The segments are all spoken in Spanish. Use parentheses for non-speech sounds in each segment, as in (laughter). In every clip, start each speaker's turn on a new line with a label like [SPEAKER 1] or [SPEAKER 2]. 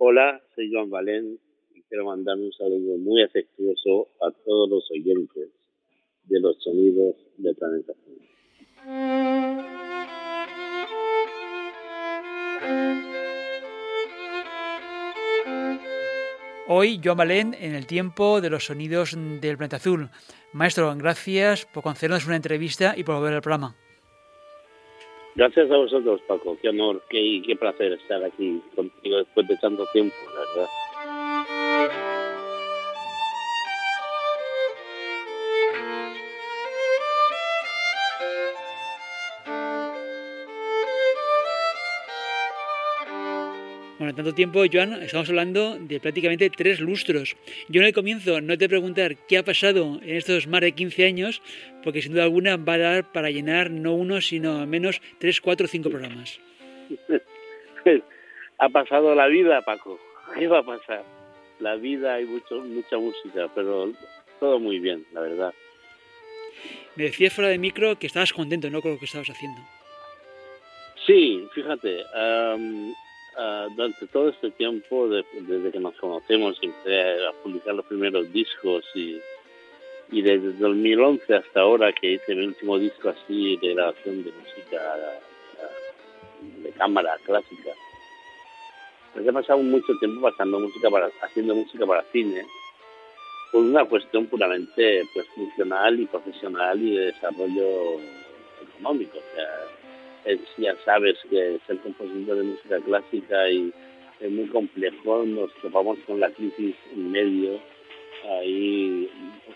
[SPEAKER 1] Hola, soy Joan Valén y quiero mandar un saludo muy afectuoso a todos los oyentes de los sonidos de Planeta
[SPEAKER 2] Hoy, Joan Valén, en el tiempo de los sonidos del planeta azul. Maestro, gracias por concedernos una entrevista y por volver al programa.
[SPEAKER 1] Gracias a vosotros, Paco. Qué honor, qué, qué placer estar aquí contigo después de tanto tiempo, la verdad.
[SPEAKER 2] Bueno, tanto tiempo, Joan, estamos hablando de prácticamente tres lustros. Yo en el comienzo no te preguntar qué ha pasado en estos más de 15 años, porque sin duda alguna va a dar para llenar no uno, sino al menos tres, cuatro, cinco programas. (laughs)
[SPEAKER 1] ha pasado la vida, Paco. ¿Qué va a pasar? La vida, hay mucho, mucha música, pero todo muy bien, la verdad.
[SPEAKER 2] Me decías fuera de micro que estabas contento, ¿no? Con lo que estabas haciendo.
[SPEAKER 1] Sí, fíjate. Um, uh, durante todo este tiempo, de, desde que nos conocemos, empecé a publicar los primeros discos y, y desde 2011 hasta ahora que hice mi último disco así de grabación de música uh, de cámara clásica, pues he pasado mucho tiempo pasando música para, haciendo música para cine por una cuestión puramente pues funcional y profesional y de desarrollo económico. O sea, ya sabes que ser compositor de música clásica y es muy complejo, nos topamos con la crisis en medio, ahí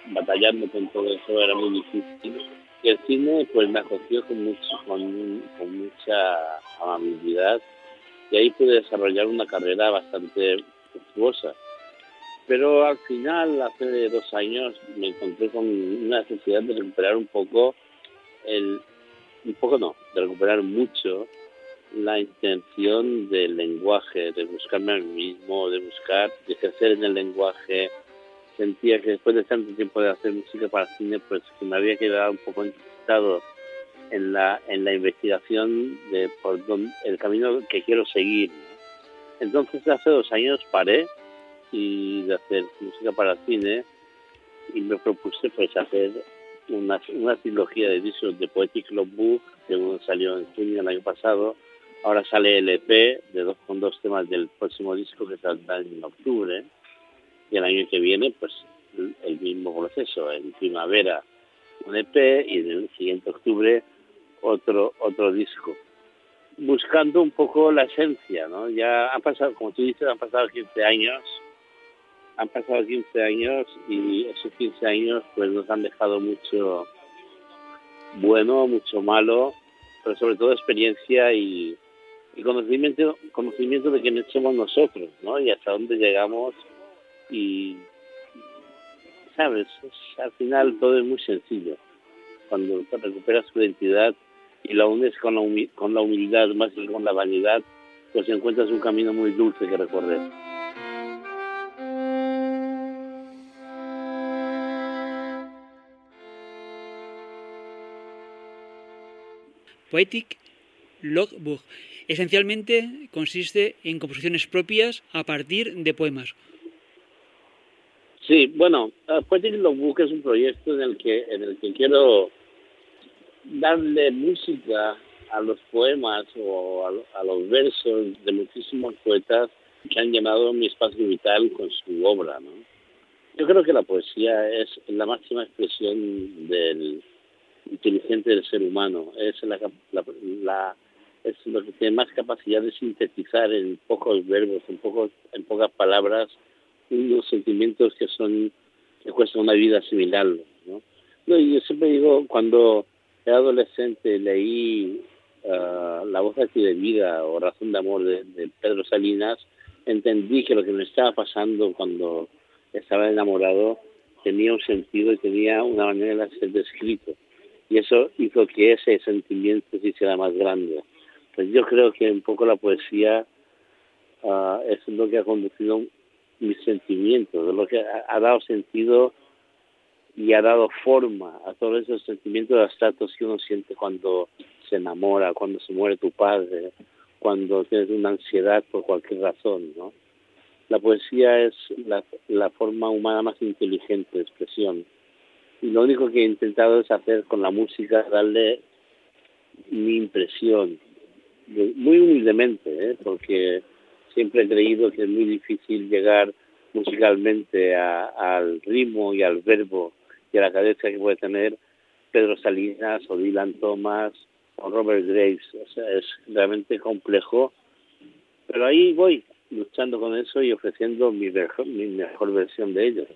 [SPEAKER 1] batallando con todo eso era muy difícil. El cine pues me acogió con, mucho, con, con mucha amabilidad y ahí pude desarrollar una carrera bastante fructuosa. Pero al final, hace dos años, me encontré con una necesidad de recuperar un poco el, un poco no, de recuperar mucho la intención del lenguaje, de buscarme a mí mismo, de buscar, de ejercer en el lenguaje. Sentía que después de tanto tiempo de hacer música para cine, pues que me había quedado un poco enquistado en la, en la investigación de por dónde, el camino que quiero seguir. Entonces hace dos años paré y de hacer música para cine y me propuse pues hacer una, una trilogía de discos de Poetic Book que uno salió en junio del año pasado. Ahora sale el EP de dos con dos temas del próximo disco que saldrá en octubre. Y el año que viene, pues el mismo proceso. En primavera un EP y en el siguiente octubre otro, otro disco. Buscando un poco la esencia, ¿no? Ya han pasado, como tú dices, han pasado 15 años han pasado 15 años y esos 15 años pues nos han dejado mucho bueno, mucho malo, pero sobre todo experiencia y, conocimiento, conocimiento de quiénes somos nosotros, ¿no? Y hasta dónde llegamos y, ¿sabes? al final todo es muy sencillo. Cuando recuperas tu identidad y la unes con la, con la humildad más que con la vanidad, pues encuentras un camino muy dulce que recorrer.
[SPEAKER 2] Poetic Logbook. Esencialmente consiste en composiciones propias a partir de poemas.
[SPEAKER 1] Sí, bueno, Poetic Logbook es un proyecto en el que en el que quiero darle música a los poemas o a, los versos de muchísimos poetas que han llenado mi espacio vital con su obra. ¿no? Yo creo que la poesía es la máxima expresión del, inteligente del ser humano. Es, la, la, es lo que tiene más capacidad de sintetizar en pocos verbos, en, pocos, en pocas palabras, unos sentimientos que son que cuesta una vida asimilarlos. ¿no? No, yo siempre digo, cuando era adolescente leí uh, La voz aquí de vida o Razón de amor de, de Pedro Salinas, entendí que lo que me estaba pasando cuando estaba enamorado tenía un sentido y tenía una manera de ser descrito. Y eso hizo que ese sentimiento se hiciera más grande. Pues yo creo que un poco la poesía uh, es lo que ha conducido mis sentimientos, lo que ha, dado sentido y ha dado forma a todos esos sentimientos abstractos que uno siente cuando se enamora, cuando se muere tu padre, cuando tienes una ansiedad por cualquier razón, ¿no? La poesía es la, la forma humana más inteligente de expresión. Y lo único que he intentado es hacer con la música, darle mi impresión, muy humildemente, ¿eh? porque siempre he creído que es muy difícil llegar musicalmente al ritmo y al verbo y a la cadencia que puede tener Pedro Salinas o Dylan Thomas o Robert Graves. O sea, es realmente complejo, pero ahí voy luchando con eso y ofreciendo mi mejor, mi mejor versión de ellos.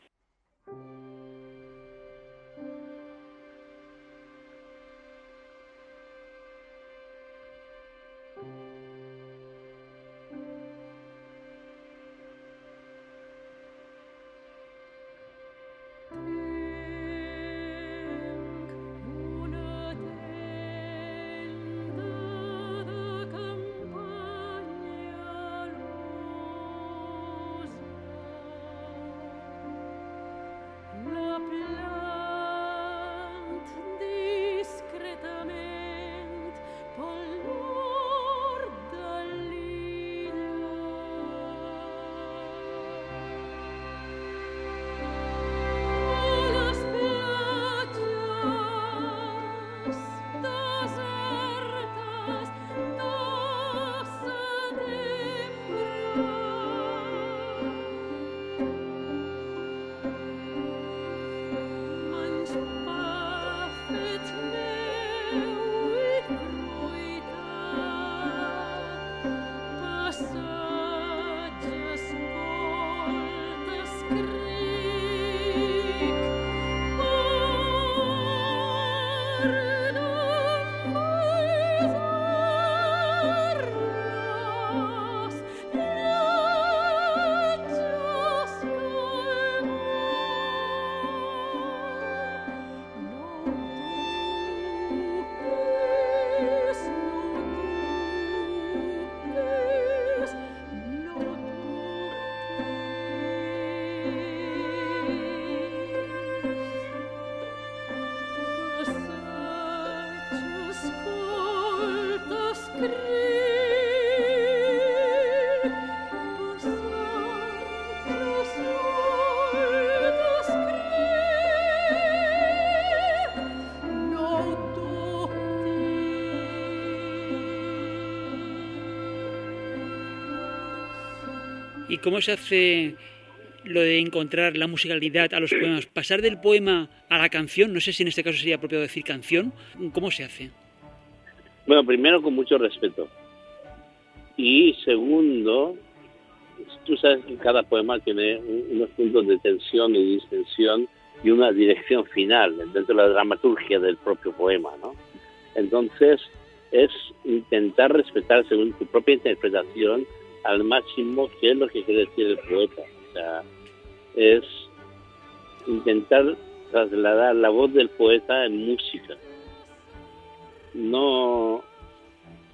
[SPEAKER 2] ¿Y cómo se hace lo de encontrar la musicalidad a los poemas? Pasar del poema a la canción, no sé si en este caso sería propio decir canción, ¿cómo se hace?
[SPEAKER 1] Bueno, primero con mucho respeto. Y segundo, tú sabes que cada poema tiene unos puntos de tensión y distensión y una dirección final dentro de la dramaturgia del propio poema, ¿no? Entonces, es intentar respetar según tu propia interpretación al máximo qué es lo que quiere decir el poeta. O sea, es intentar trasladar la voz del poeta en música. No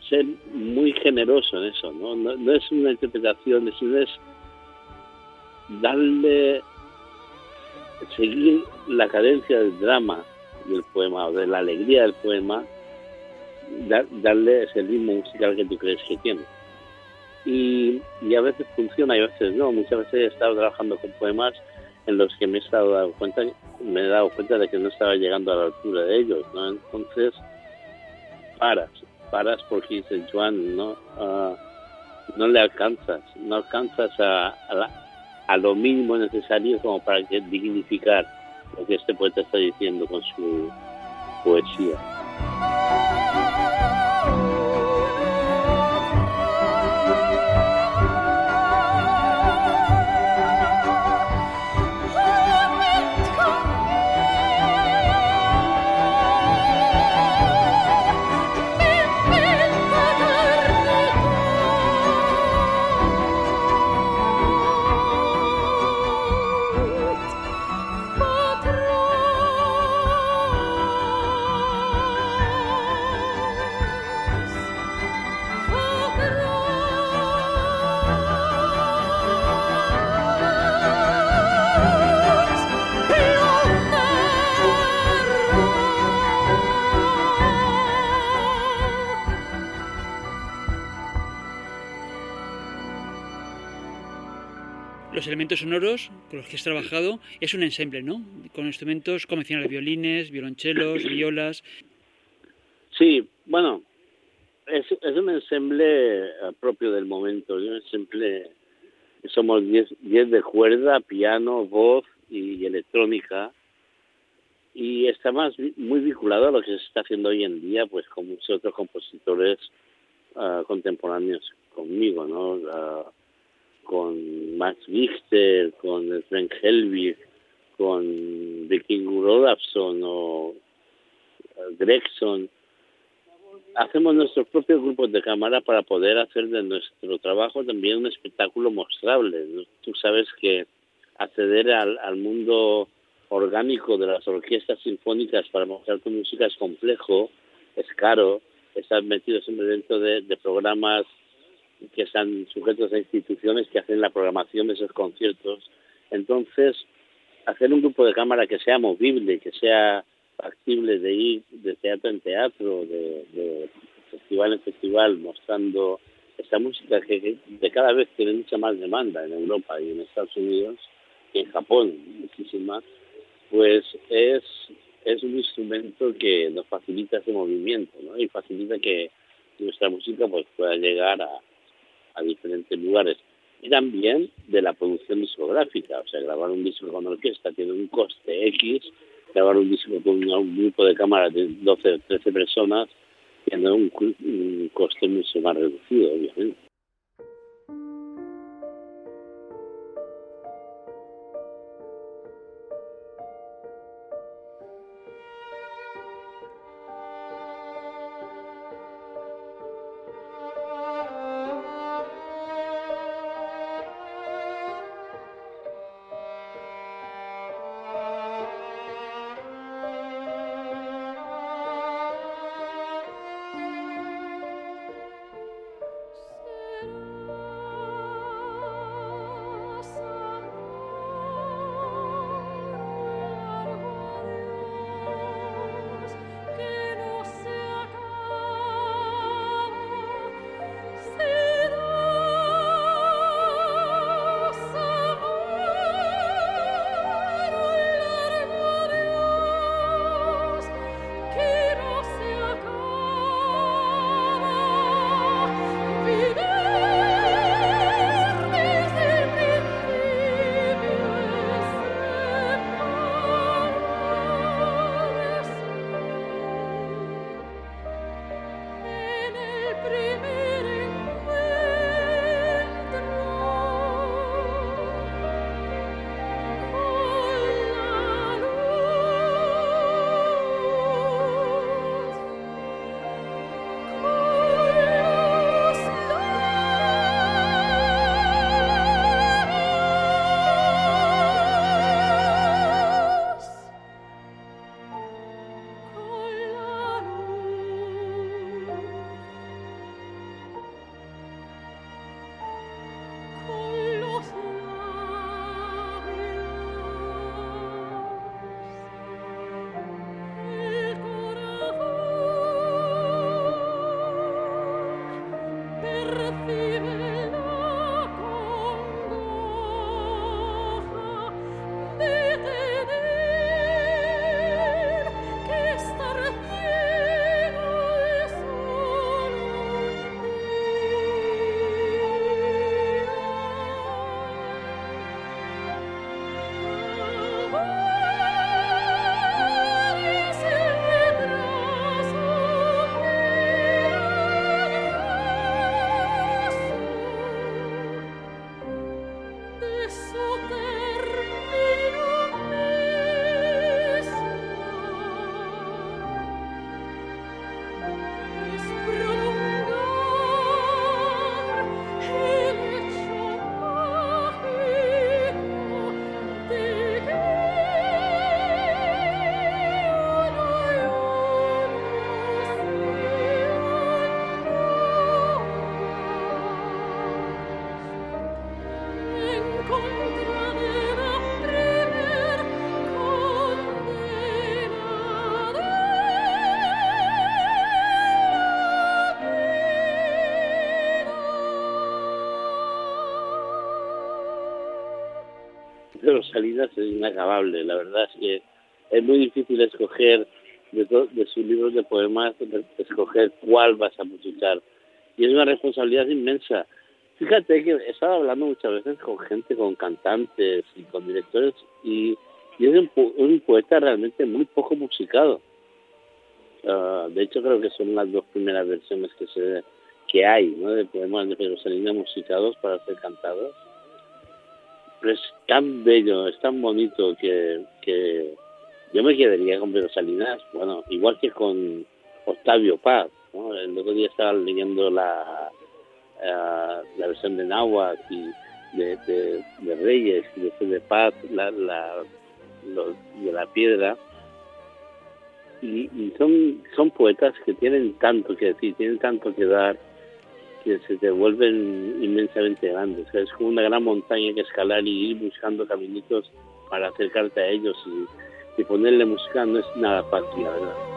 [SPEAKER 1] ser muy generoso en eso, ¿no? No, es una interpretación, sino es darle, seguir la cadencia del drama del poema o de la alegría del poema, darle ese ritmo musical que tú crees que tiene y, a veces funciona y a veces no. Muchas veces he estado trabajando con poemas en los que me he estado dando cuenta, me he dado cuenta de que no estaba llegando a la altura de ellos, ¿no? Entonces paras, paras porque dices, Joan, no, uh, no le alcanzas, no alcanzas a, a, a, lo mínimo necesario como para que dignificar lo que este poeta está diciendo con su poesía.
[SPEAKER 2] Los elementos sonoros con los que has trabajado es un ensemble, ¿no? Con instrumentos convencionales, violines, violonchelos, violas.
[SPEAKER 3] Sí, bueno, es, es un ensemble eh, propio del momento, un ensemble, somos 10 de cuerda, piano, voz y, electrónica, y está más muy vinculado a lo que se está haciendo hoy en día, pues con muchos otros compositores uh, contemporáneos conmigo, ¿no? Uh, con Max Richter, con Sven Helvig, con Viking Olafsson o uh, Gregson. Hacemos nuestros propios grupos de cámara para poder hacer de nuestro trabajo también un espectáculo mostrable. Tú sabes que acceder al, mundo orgánico de las orquestas sinfónicas para mostrar tu música es complejo, es caro, estás metido siempre dentro de, de programas que están sujetos a instituciones que hacen la programación de esos conciertos. Entonces, hacer un grupo de cámara que sea movible, que sea factible de ir de teatro en teatro, de, festival en festival, mostrando esta música que, de cada vez tiene mucha más demanda en Europa y en Estados Unidos y en Japón, muchísima, pues es, es un instrumento que nos facilita ese movimiento ¿no? y facilita que nuestra música pues pueda llegar a, a diferentes lugares. Y también de la producción discográfica, o sea, grabar un disco con orquesta tiene un coste X, grabar un disco con un grupo de cámaras de 12 o 13 personas tiene un coste mucho más reducido, obviamente.
[SPEAKER 1] Es inacabable. La verdad es que es muy difícil escoger de, de sus libros de poemas, escoger cuál vas a publicar. Y es una responsabilidad inmensa. Fíjate que he estado hablando muchas veces con gente, con cantantes y con directores, y, es un, poeta realmente muy poco musicado. Ah, de hecho, creo que son las dos primeras versiones que se que hay de poemas de Pedro Salinas musicados para ser cantados. Es tan bello, es tan bonito que, yo me quedaría con Pedro Salinas, bueno, igual que con Octavio Paz. ¿no? El otro día estaba leyendo la, uh, la versión de Nahuatl y de, Reyes y después de Paz, la, la, de la piedra. Y, y, son, son poetas que tienen tanto que decir, tienen tanto que dar, que se te vuelven inmensamente grandes. es como una gran montaña que escalar y ir buscando caminitos para acercarte a ellos y, y ponerle música no es nada fácil, la verdad.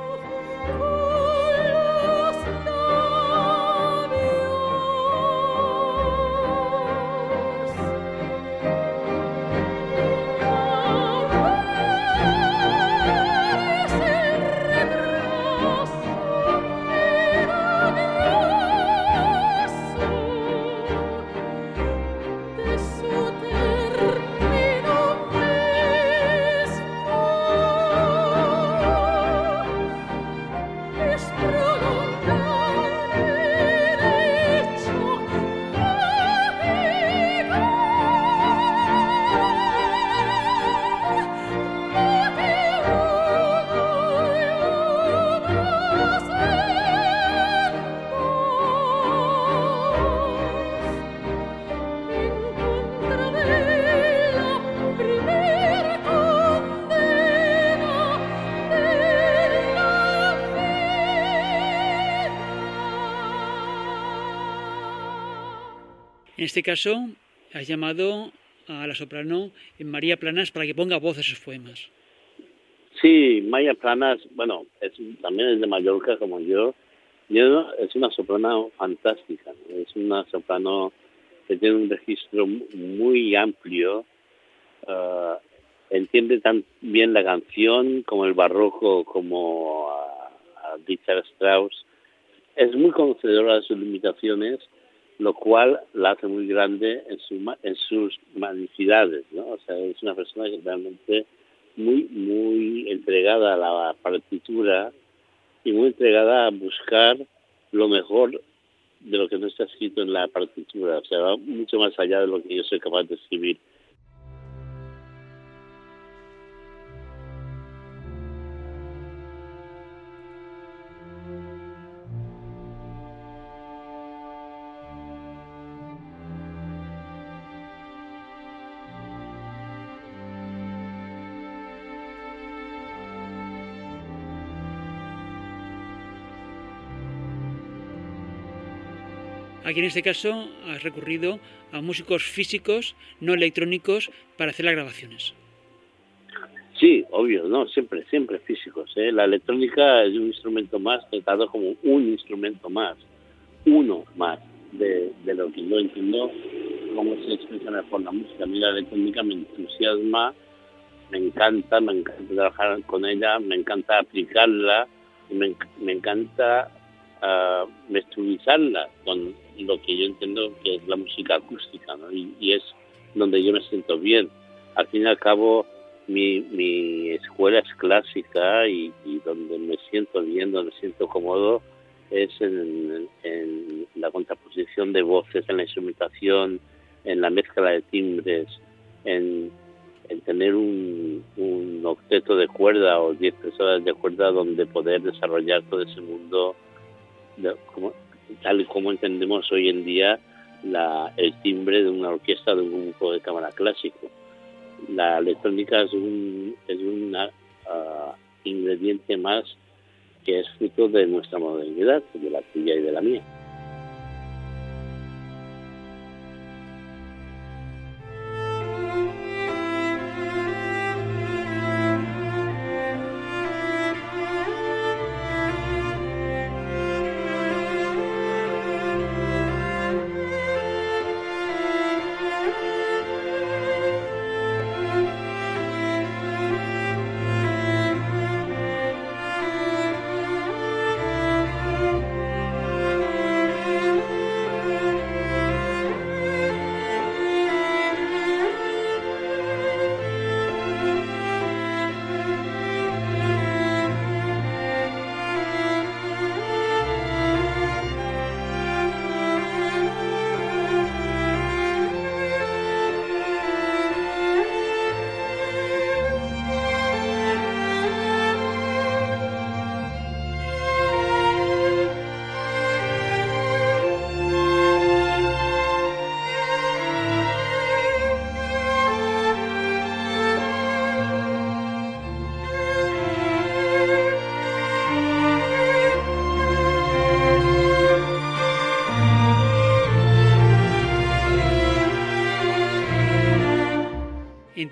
[SPEAKER 2] En este caso, has llamado a la soprano María Planas para que ponga voz a sus poemas.
[SPEAKER 1] Sí, María Planas, bueno, es, también es de Mallorca como yo. es una soprano fantástica, es una soprano que tiene un registro muy amplio, uh, entiende tan bien la canción como el barroco, como a Richard Strauss. Es muy conocedora de sus limitaciones lo cual la hace muy grande en, su, en sus magnificidades, ¿no? O sea, es una persona que realmente muy, muy entregada a la partitura y muy entregada a buscar lo mejor de lo que no está escrito en la partitura, o sea, va mucho más allá de lo que yo soy capaz de escribir.
[SPEAKER 2] En este caso has recurrido a músicos físicos, no electrónicos, para hacer las grabaciones.
[SPEAKER 1] Sí, obvio, no, siempre, siempre físicos. ¿eh? La electrónica es un instrumento más tratado como un instrumento más, uno más de, lo que yo entiendo cómo se expresa mejor la música. A mí la electrónica me entusiasma, me encanta, me encanta trabajar con ella, me encanta aplicarla, me, me encanta uh, con lo que yo entiendo que es la música acústica, ¿no? y, es donde yo me siento bien. Al fin y al cabo, mi, mi escuela es clásica y, donde me siento bien, donde me siento cómodo, es en, la contraposición de voces, en la instrumentación, en la mezcla de timbres, en, en tener un, un, octeto de cuerda o diez personas de cuerda donde poder desarrollar todo ese mundo como, tal y como entendemos hoy en día la, el timbre de una orquesta de un grupo de cámara clásico. La electrónica es un, ah, ingrediente más que es fruto de nuestra modernidad, de la tuya y de la mía.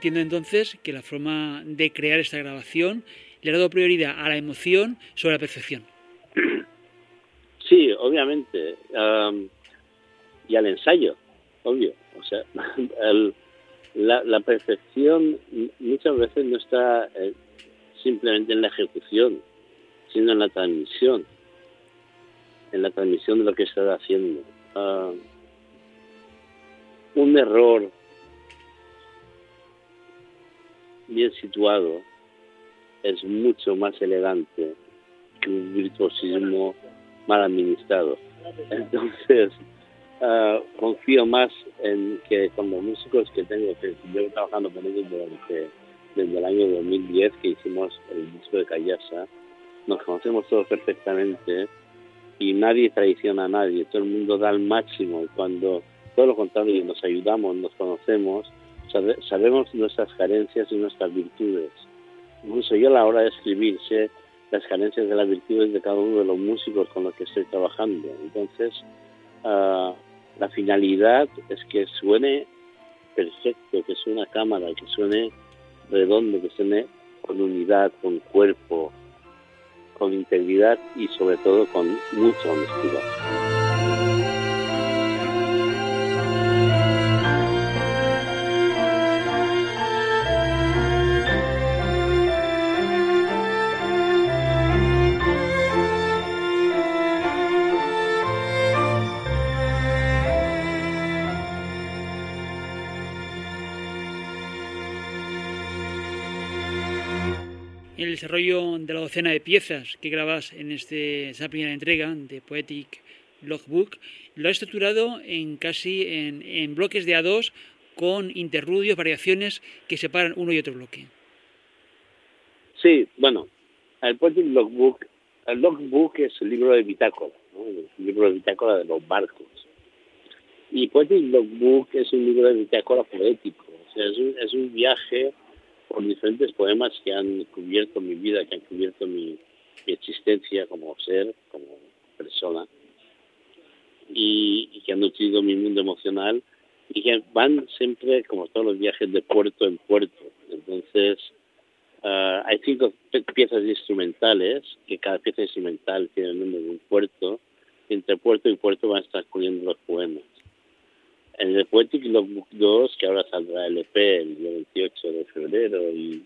[SPEAKER 2] Entiendo entonces que la forma de crear esta grabación le ha dado prioridad a la emoción sobre la perfección. (clears throat)
[SPEAKER 1] Sí, obviamente. y al ensayo, obvio. O sea, (laughs) la, perfección muchas veces no está eh, simplemente en la ejecución, sino en la transmisión, en la transmisión de lo que está haciendo. un error bien situado es mucho más elegante que un virtuosismo mal administrado. Entonces, uh, (laughs) confío más en que con los músicos que tengo, que llevo trabajando con ellos durante, desde el año 2010 que hicimos el disco de Callasa, nos conocemos todos perfectamente y nadie traiciona a nadie, todo el mundo da el máximo y cuando todo lo contrario nos ayudamos, nos conocemos, sabemos nuestras carencias y nuestras virtudes. Incluso yo a la hora de escribir sé las carencias de las virtudes de cada uno de los músicos con los que estoy trabajando. Entonces, uh, la finalidad es que suene perfecto, que suene a cámara, que suene redondo, que suene con unidad, con cuerpo, con integridad y sobre todo con mucha honestidad.
[SPEAKER 2] Desarrollo de la docena de piezas que grabas en este, primera entrega de Poetic Logbook, lo has estructurado en casi en, bloques de A2 con interludios, variaciones que separan uno y otro bloque.
[SPEAKER 1] Sí, bueno, el Poetic Logbook, el Logbook es el libro de bitácora, el libro de bitácora de los barcos. Y Poetic Logbook es un libro de bitácora poético, o sea, es un, es un viaje por diferentes poemas que han cubierto mi vida, que han cubierto mi, existencia como ser, como persona, y, que han nutrido mi mundo emocional y que van siempre, como todos los viajes, de puerto en puerto. Entonces, ah, hay cinco piezas instrumentales, que cada pieza instrumental tiene el nombre de un puerto, y entre puerto y puerto van transcurriendo los poemas. En el Poetic Logbook 2, que ahora saldrá el EP el día 28 de febrero y,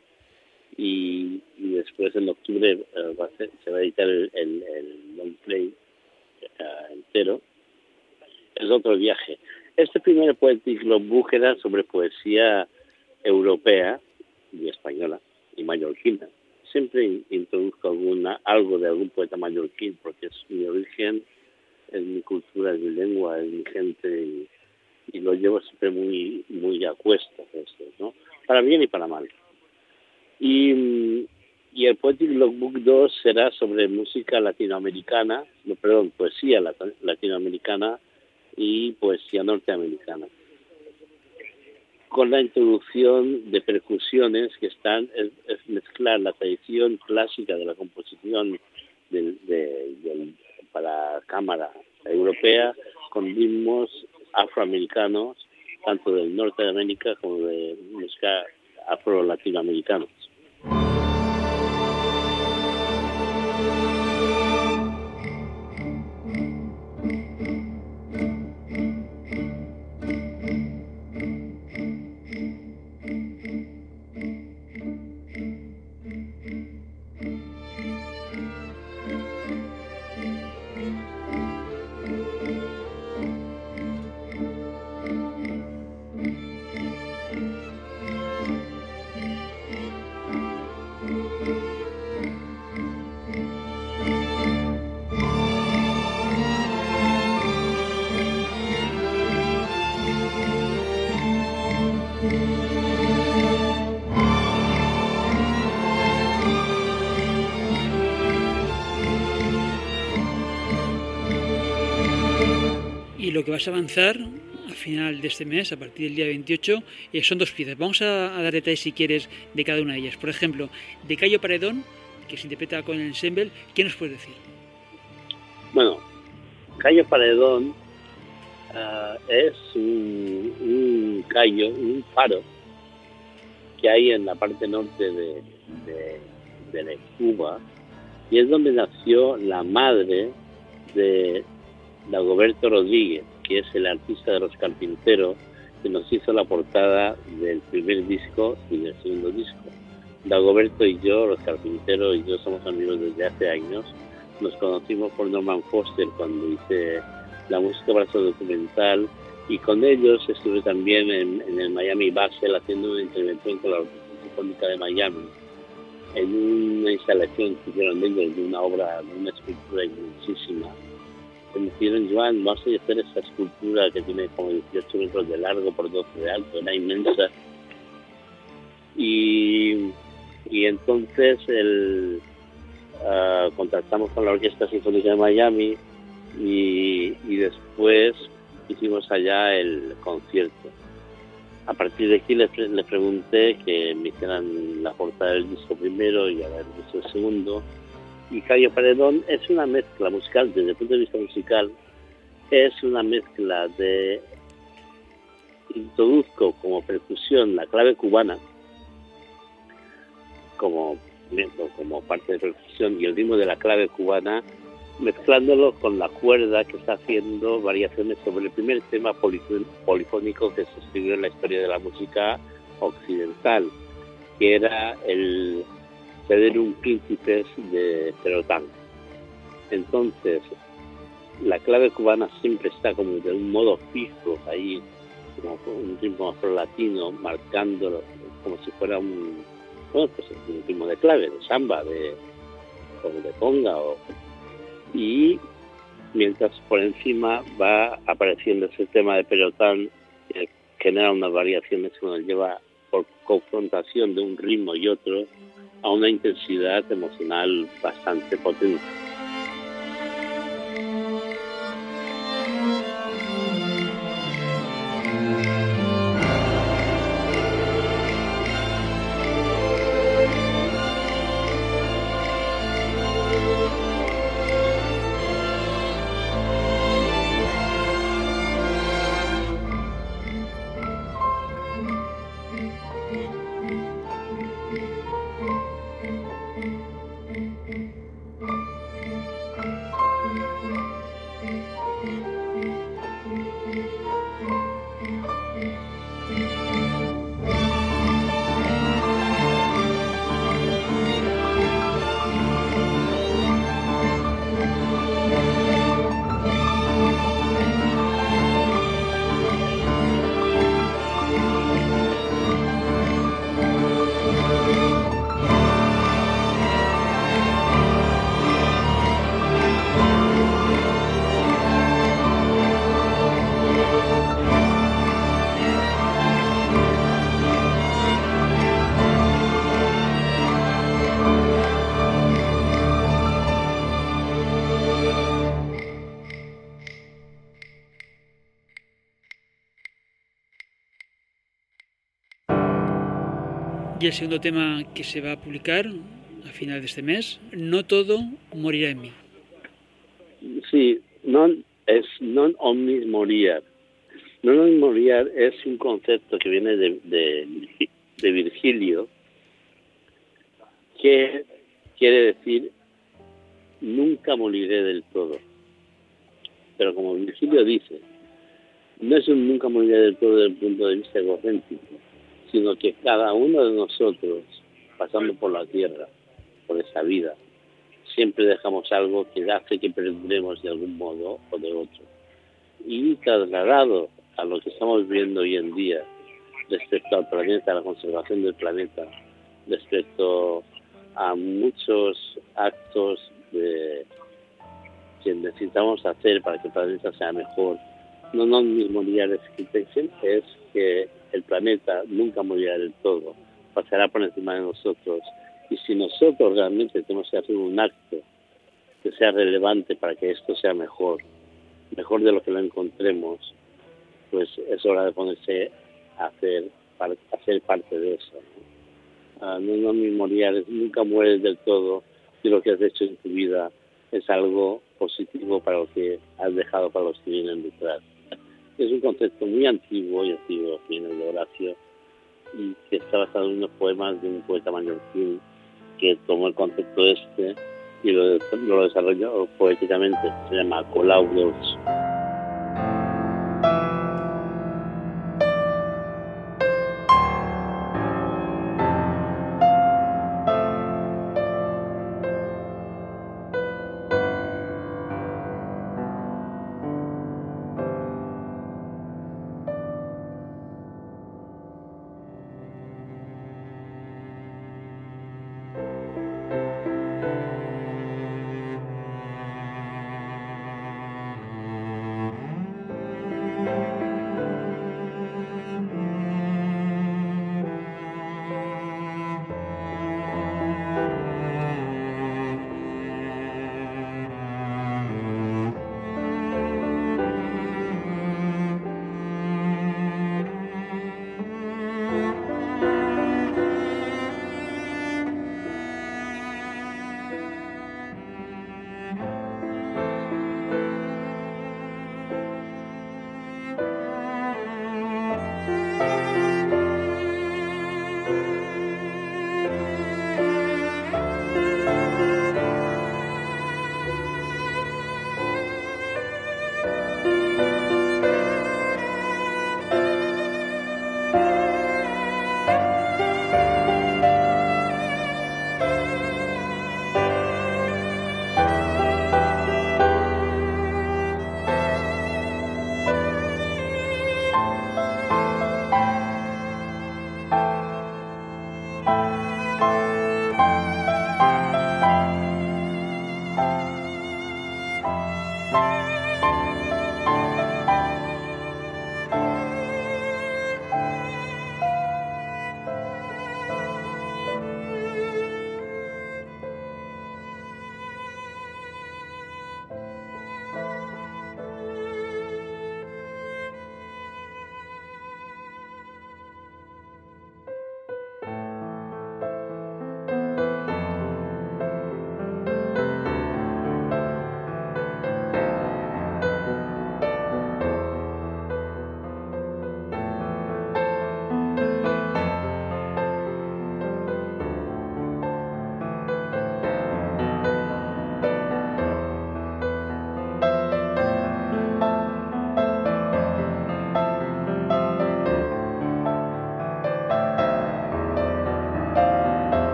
[SPEAKER 1] y, después en octubre eh, va se va a editar el, long play eh, entero, es otro viaje. Este primer Poetic Logbook era sobre poesía europea y española y mallorquina. Siempre introduzco alguna, algo de algún poeta mallorquín porque es mi origen, es mi cultura, es mi lengua, es mi gente y lo llevo siempre muy muy a cuestas ¿no? Para bien y para mal. Y, y el Poetic Logbook 2 será sobre música latinoamericana, no, perdón, poesía latinoamericana y poesía norteamericana. Con la introducción de percusiones que están, es, mezclar la tradición clásica de la composición para cámara europea con ritmos afroamericanos, tanto del norte de América como de música afro-latinoamericanos.
[SPEAKER 2] Que vas a avanzar al final de este mes, a partir del día 28, eh, son dos piezas. Vamos a, dar detalles, si quieres, de cada una de ellas. Por ejemplo, de Cayo Paredón, que se interpreta con el ensemble, ¿qué nos puedes decir?
[SPEAKER 1] Bueno, Cayo Paredón ah, es un, un callo, un faro que hay en la parte norte de, de, de Cuba, y es donde nació la madre de Dagoberto Rodríguez, que es el artista de los carpinteros que nos hizo la portada del primer disco y del segundo disco. Dagoberto y yo, los carpinteros y yo somos amigos desde hace años. Nos conocimos por Norman Foster cuando hice la música para su documental y con ellos estuve también en, el Miami Basel haciendo una intervención con la Orquesta Sinfónica de Miami en una instalación que hicieron ellos de una obra, de una escultura inmensísima. Me dijeron, Joan, vas a hacer esa escultura que tiene como 18 metros de largo por 12 de alto, era inmensa. Y, y entonces el, uh, contactamos con la Orquesta Sinfónica de Miami y, y después hicimos allá el concierto. A partir de aquí les, pregunté que me hicieran la portada del disco primero y a ver el segundo. Y Cayo Paredón es una mezcla musical, desde el punto de vista musical, es una mezcla de introduzco como percusión la clave cubana como, como parte de percusión y el ritmo de la clave cubana mezclándolo con la cuerda que está haciendo variaciones sobre el primer tema polifónico que se escribió en la historia de la música occidental, que era el un Príncipes de Perotán. Entonces, la clave cubana siempre está como de un modo fijo ahí, como un ritmo afro-latino, marcándolo como si fuera un, bueno, pues un ritmo de clave, de samba, de, o de conga o y mientras por encima va apareciendo ese tema de pelotán que genera unas variaciones que nos lleva por confrontación de un ritmo y otro a una intensidad emocional bastante potente.
[SPEAKER 2] El segundo tema que se va a publicar a final de este mes, No todo morirá en mí.
[SPEAKER 1] Sí, non es non omnis moriar. Non omnis moriar es un concepto que viene de, de, Virgilio que quiere decir nunca moriré del todo. Pero como Virgilio dice, no es un nunca moriré del todo desde el punto de vista egocéntrico, sino que cada uno de nosotros, pasando por la tierra, por esa vida, siempre dejamos algo que hace que perduremos de algún modo o de otro. Y trasladado a lo que estamos viendo hoy en día respecto al planeta, a la conservación del planeta, respecto a muchos actos que necesitamos hacer para que el planeta sea mejor, no no mismo día de es que el planeta nunca morirá del todo, pasará por encima de nosotros. Y si nosotros realmente tenemos que hacer un acto que sea relevante para que esto sea mejor, mejor de lo que lo encontremos, pues es hora de ponerse a hacer, hacer parte de eso. Uh, no, no nunca mueres del todo si lo que has hecho en tu vida es algo positivo para lo que has dejado para los que vienen detrás es un concepto muy antiguo y antiguo, viene de Horacio, y que está basado en unos poemas de un poeta mallorquín que tomó el concepto este y lo, lo desarrolló poéticamente. Se llama Colaudos.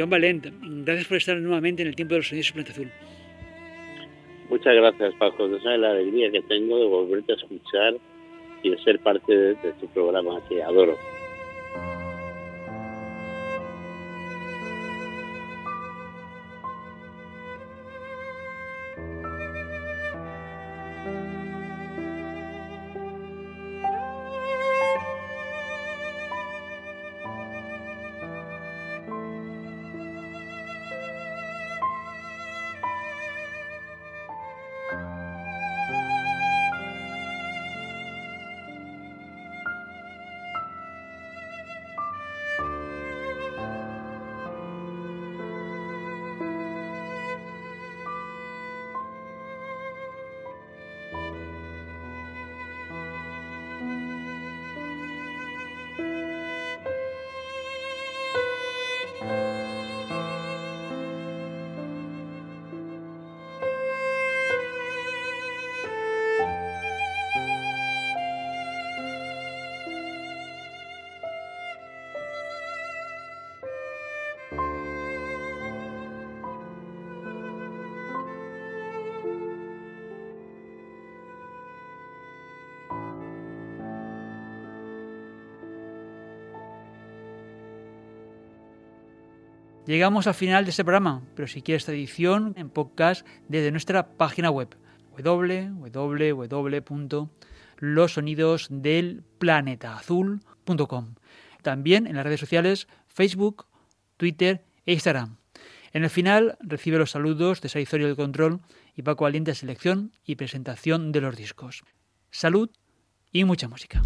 [SPEAKER 2] Joan Valent, gracias por estar nuevamente en el tiempo de los sonidos de Planta Azul.
[SPEAKER 1] Muchas gracias, Paco. No sabes la alegría que tengo de volverte a escuchar y de ser parte de, de este programa que adoro.
[SPEAKER 2] Llegamos al final de este programa, pero si quieres esta edición en podcast desde nuestra página web www.losonidosdelplanetaazul.com. También en las redes sociales Facebook, Twitter e Instagram. En el final recibe los saludos de Saizorio del Control y Paco Valiente selección y presentación de los discos. Salud y mucha música.